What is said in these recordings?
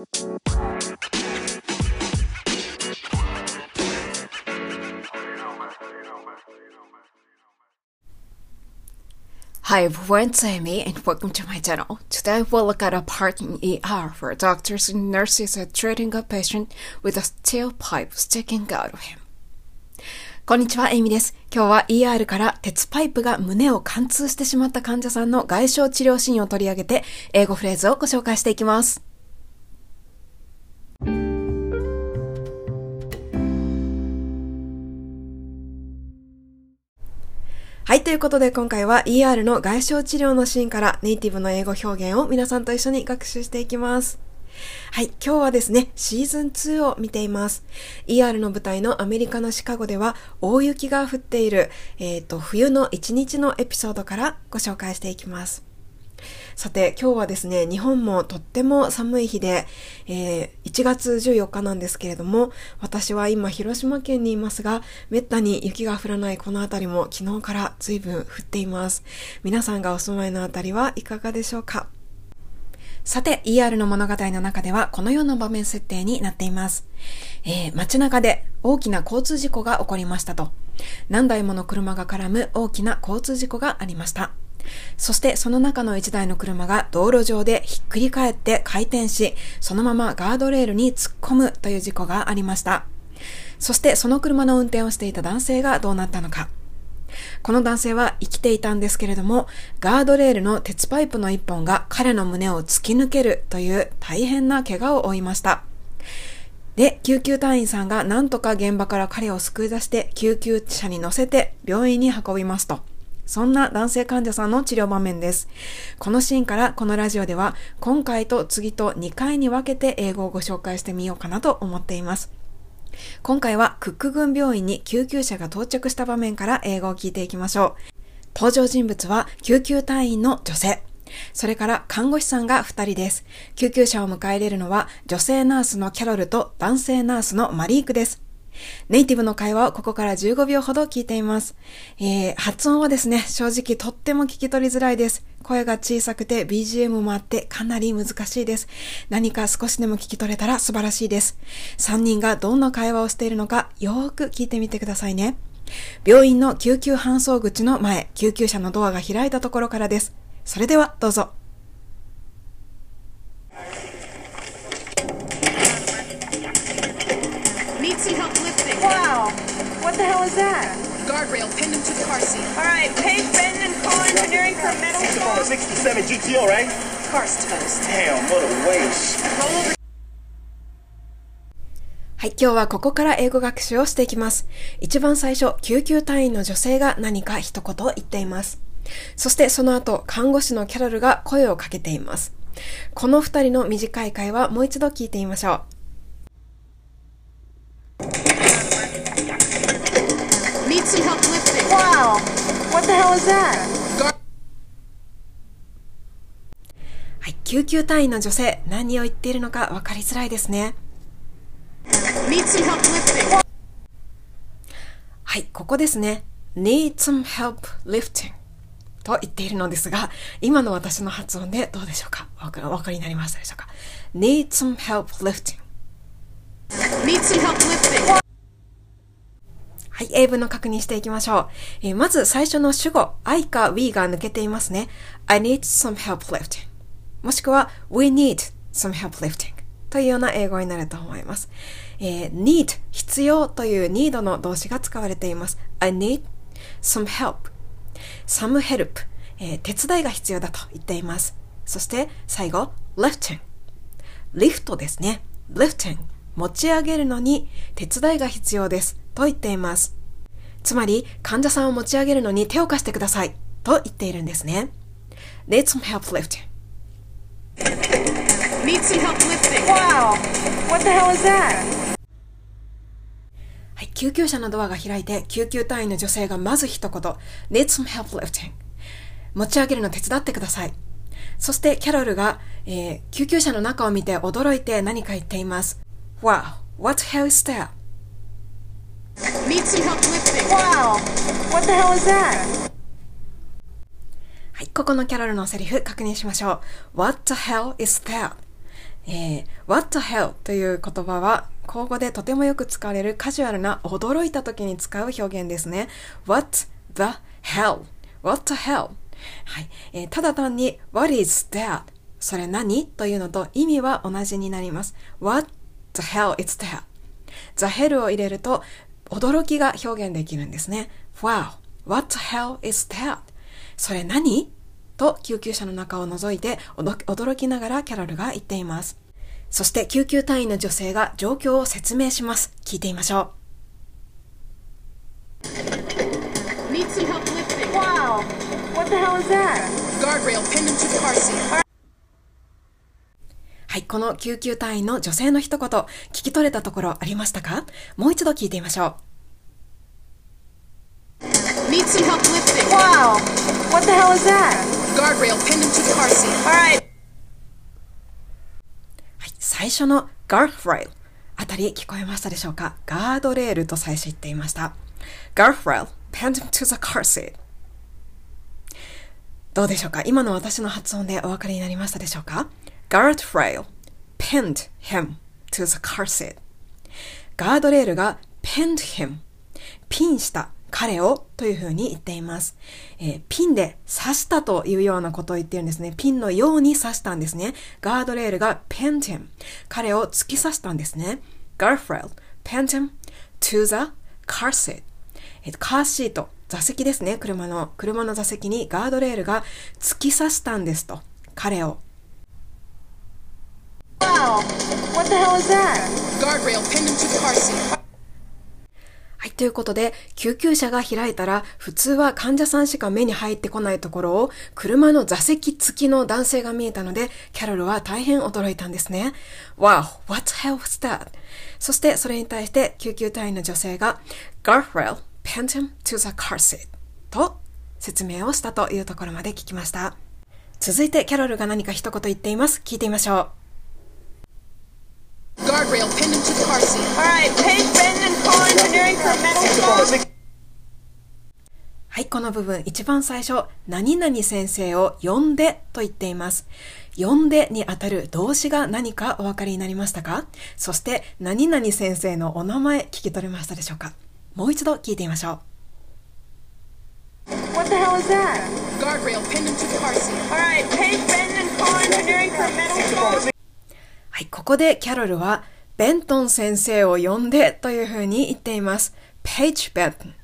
Hi everyone, it's Amy and welcome to my channel. Today we'll look at a part in ER where doctors and nurses are treating a patient with a steel pipe sticking out of him. こんにちは、エイミです。今日は ER から鉄パイプが胸を貫通してしまった患者さんの外傷治療シーンを取り上げて、英語フレーズをご紹介していきます。はい、ということで今回は ER の外傷治療のシーンからネイティブの英語表現を皆さんと一緒に学習していきます。はい、今日はですね、シーズン2を見ています。ER の舞台のアメリカのシカゴでは大雪が降っている、えっ、ー、と、冬の一日のエピソードからご紹介していきます。さて、今日はですね、日本もとっても寒い日で、えー、1月14日なんですけれども、私は今広島県にいますが、めったに雪が降らないこの辺りも昨日から随分降っています。皆さんがお住まいの辺りはいかがでしょうか？さて、ER の物語の中ではこのような場面設定になっています。えー、街中で大きな交通事故が起こりましたと。何台もの車が絡む大きな交通事故がありました。そしてその中の一台の車が道路上でひっくり返って回転し、そのままガードレールに突っ込むという事故がありました。そしてその車の運転をしていた男性がどうなったのか。この男性は生きていたんですけれども、ガードレールの鉄パイプの一本が彼の胸を突き抜けるという大変な怪我を負いました。で、救急隊員さんが何とか現場から彼を救い出して救急車に乗せて病院に運びますと。そんな男性患者さんの治療場面です。このシーンからこのラジオでは今回と次と2回に分けて英語をご紹介してみようかなと思っています。今回はクック軍病院に救急車が到着した場面から英語を聞いていきましょう。登場人物は救急隊員の女性。それから看護師さんが2人です。救急車を迎え入れるのは女性ナースのキャロルと男性ナースのマリークです。ネイティブの会話をここから15秒ほど聞いています。えー、発音はですね、正直とっても聞き取りづらいです。声が小さくて BGM もあってかなり難しいです。何か少しでも聞き取れたら素晴らしいです。3人がどんな会話をしているのかよーく聞いてみてくださいね。病院の救急搬送口の前、救急車のドアが開いたところからです。それではどうぞ。Hell is that? Guardrail pinned him to the car seat. All right, Paige and Cole Engineering for middle school. 67 GTO, right? Car's toast. Damn, what a waste. Roll over. はい、今日はここから英語学習をしていきます。一番最初、救急隊員の女性が何か一言言っています。そしてその後、看護師のキャロルが声をかけています。この二人の短い会話、もう一度聞いてみましょう。Some help lifting. Wow. What the hell is that? はい、救急隊員の女性、何を言っているのか分かりづらいですね。Need some help lifting. はい、ここですね。need some help lifting と言っているのですが、今の私の発音でどうでしょうかお分かりになりましたでしょうか ?need some help lifting need some help lifting はい、英文の確認していきましょう。えー、まず最初の主語、I か we が抜けていますね。I need some help lifting. もしくは we need some help lifting というような英語になると思います。えー、need 必要という need の動詞が使われています。I need some help. some help、えー、手伝いが必要だと言っています。そして最後、lifting。リフトですね。lifting。持ち上げるのに手伝いが必要です。と言っています。つまり、患者さんを持ち上げるのに手を貸してくださいと言っているんですね。Need some help lifting. Need some help lifting. Wow! What the hell is that? はい、救急車のドアが開いて、救急隊員の女性がまず一言、Need some help lifting. 持ち上げるの手伝ってください。そしてキャロルが、えー、救急車の中を見て驚いて何か言っています。Wow! What hell is that? Need some help lifting. Wow! What the hell is that? はい、ここのキャロルのセリフ確認しましょう。What the hell is that? えー、what the hell という言葉は、口語でとてもよく使われるカジュアルな驚いた時に使う表現ですね。what the hell?what the hell? はい。えー、ただ単に what is that? それ何というのと意味は同じになります。what the hell is that? the hell を入れると驚きが表現できるんですね。wow, what the hell is that? それ何と救急車の中を覗いて驚きながらキャロルが言っています。そして救急隊員の女性が状況を説明します。聞いてみましょう。Need some help lifting. Wow. What the hell is that? Guardrail pinned into the car seat. はい、この救急隊員の女性の一言、聞き取れたところありましたか？もう一度聞いてみましょう。Need 最初のガーフライルあたり聞こえましたでしょうか？ガードレールと最初言っていました。ガーフライル、ペンデントザカーセイ。どうでしょうか？今の私の発音でお分かりになりましたでしょうか？?guardrail pinned him to the car seat. ガードレールが pinned him ピンした彼をというふうに言っています。えー、ピンで刺したというようなことを言ってるんですね。ピンのように刺したんですね。ガードレールが pinned him。彼を突き刺したんですね。Garfield pinned him to the car seat。カーシート、座席ですね。車の、車の座席にガードレールが突き刺したんですと。彼を。What the hell is that? Guardrail pinned him to the car seat. はい。ということで、救急車が開いたら、普通は患者さんしか目に入ってこないところを、車の座席付きの男性が見えたので、キャロルは大変驚いたんですね。Wow, what the hell was that? そして、それに対して、救急隊員の女性が、Garfield pinned him to the car seat と説明をしたというところまで聞きました。続いて、キャロルが何か一言言っています。聞いてみましょう。Guardrail pinned into the car seat. Alright, Paige Benton and Cole Engineering for metal saw. はい、この部分、一番最初、何々先生を呼んでと言っています。呼んでにあたる動詞が何かお分かりになりましたかそして、何々先生のお名前聞き取れましたでしょうかもう一度聞いてみましょう。What the hell is that? Guardrail pinned into the car seat. Alright, Paige and Cole Engineering for metal saw. はい、ここでキャロルは、ベントン先生を呼んでというふうに言っています。ペイジ・ベントン。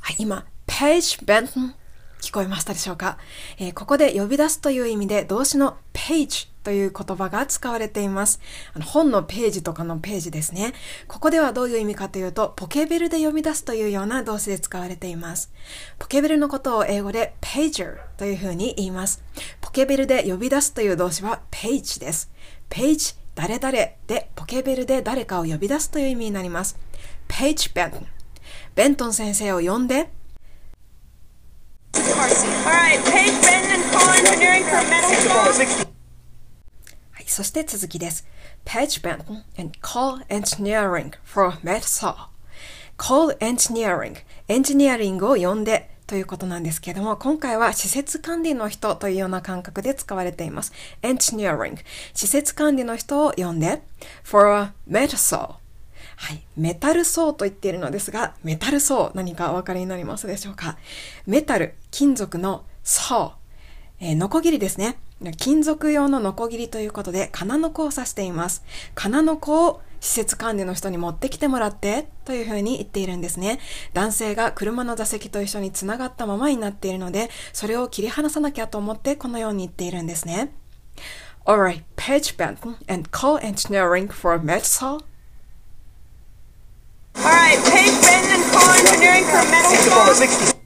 はい、今、ペイジ・ベントン聞こえましたでしょうか、えー、ここで呼び出すという意味で動詞の page という言葉が使われています。あの本のページとかのページですね。ここではどういう意味かというと、ポケベルで呼び出すというような動詞で使われています。ポケベルのことを英語で pager というふうに言います。ポケベルで呼び出すという動詞は page です。page 誰々でポケベルで誰かを呼び出すという意味になります。page Benton ベントン先生を呼んで Alright, Paige Benton and Cole Engineering for い、そして続きです。Page Benton and Cole Engineering for Metal Call Engineering エンジニアリングを呼んでということなんですけれども、今回は施設管理の人というような感覚で使われています。Engineering 施設管理の人を呼んで for metal はい。メタル層と言っているのですが、メタル層何かお分かりになりますでしょうか？メタル、金属の層、えー、ノコギリですね。金属用のノコギリということで、金の子を指しています。金の子を施設管理の人に持ってきてもらってというふうに言っているんですね。男性が車の座席と一緒に繋がったままになっているので、それを切り離さなきゃと思ってこのように言っているんですね。Alright, page Benton and call engineering for metal Alright, Paige Benton and Cole Engineering for Metal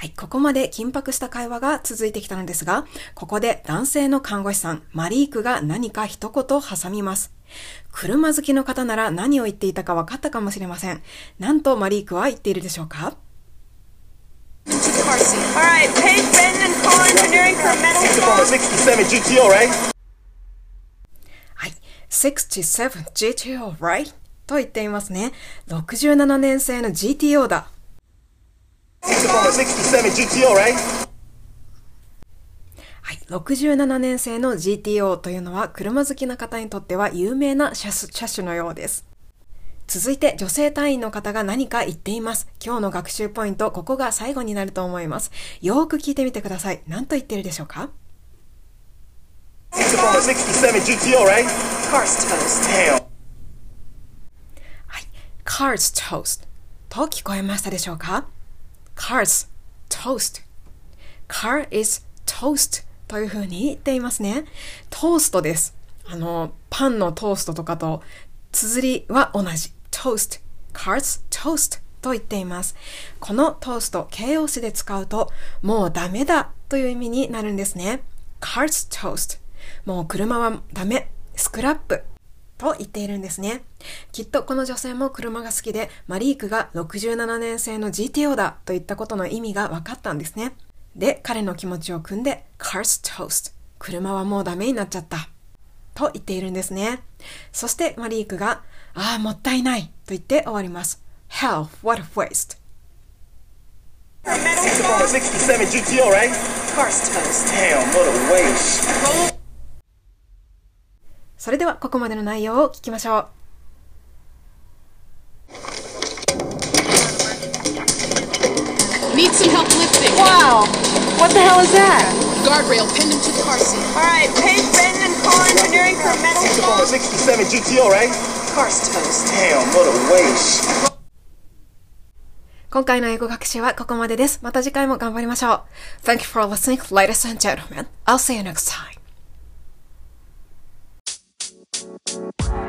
はい、ここまで緊迫した会話が続いてきたのですが、ここで男性の看護師さん、マリークが何か一言挟みます。車好きの方なら何を言っていたか分かったかもしれません。なんとマリークは言っているでしょうか？はい、67GTO, right? と言っていますね。67年製の GTO だ。67 GTO, right? はい、67年製の GTO というのは車好きな方にとっては有名な車種のようです。続いて女性隊員の方が何か言っています。今日の学習ポイント、ここが最後になると思います。よーく聞いてみてください。何と言ってるでしょうか？67 GTO, right? Cars toast. Damn. はい。Cars toast と聞こえましたでしょうか？?Cars toast. Car is toast というふうに言っていますね。トーストです。あの、パンのトーストとかと、綴りは同じ。toast. Cars toast と言っています。このトースト、形容詞で使うと、もうダメだという意味になるんですね。Cars toast. もう車はダメ、スクラップと言っているんですね。きっとこの女性も車が好きで、マリークが67年製の GTO だと言ったことの意味が分かったんですね。で、彼の気持ちを組んで、Cars Toast。車はもうダメになっちゃった。と言っているんですね。そしてマリークが、ああ、もったいないと言って終わります。Hell, what a waste. 67 GTO, right? Cars toast. Damn, what a waste. それではここまでの内容を聞きましょう。Need some help lifting. Wow! What the hell is that? Guardrail pinned into the car seat. Alright, Paige, Ben, and Core Engineering for Metal Fall. 67 GTO, right? Car's toast. Damn, what a waste. 今回の英語学習はここまでです。また次回も頑張りましょう。Thank you for listening, ladies and gentlemen. I'll see you next time. Bye.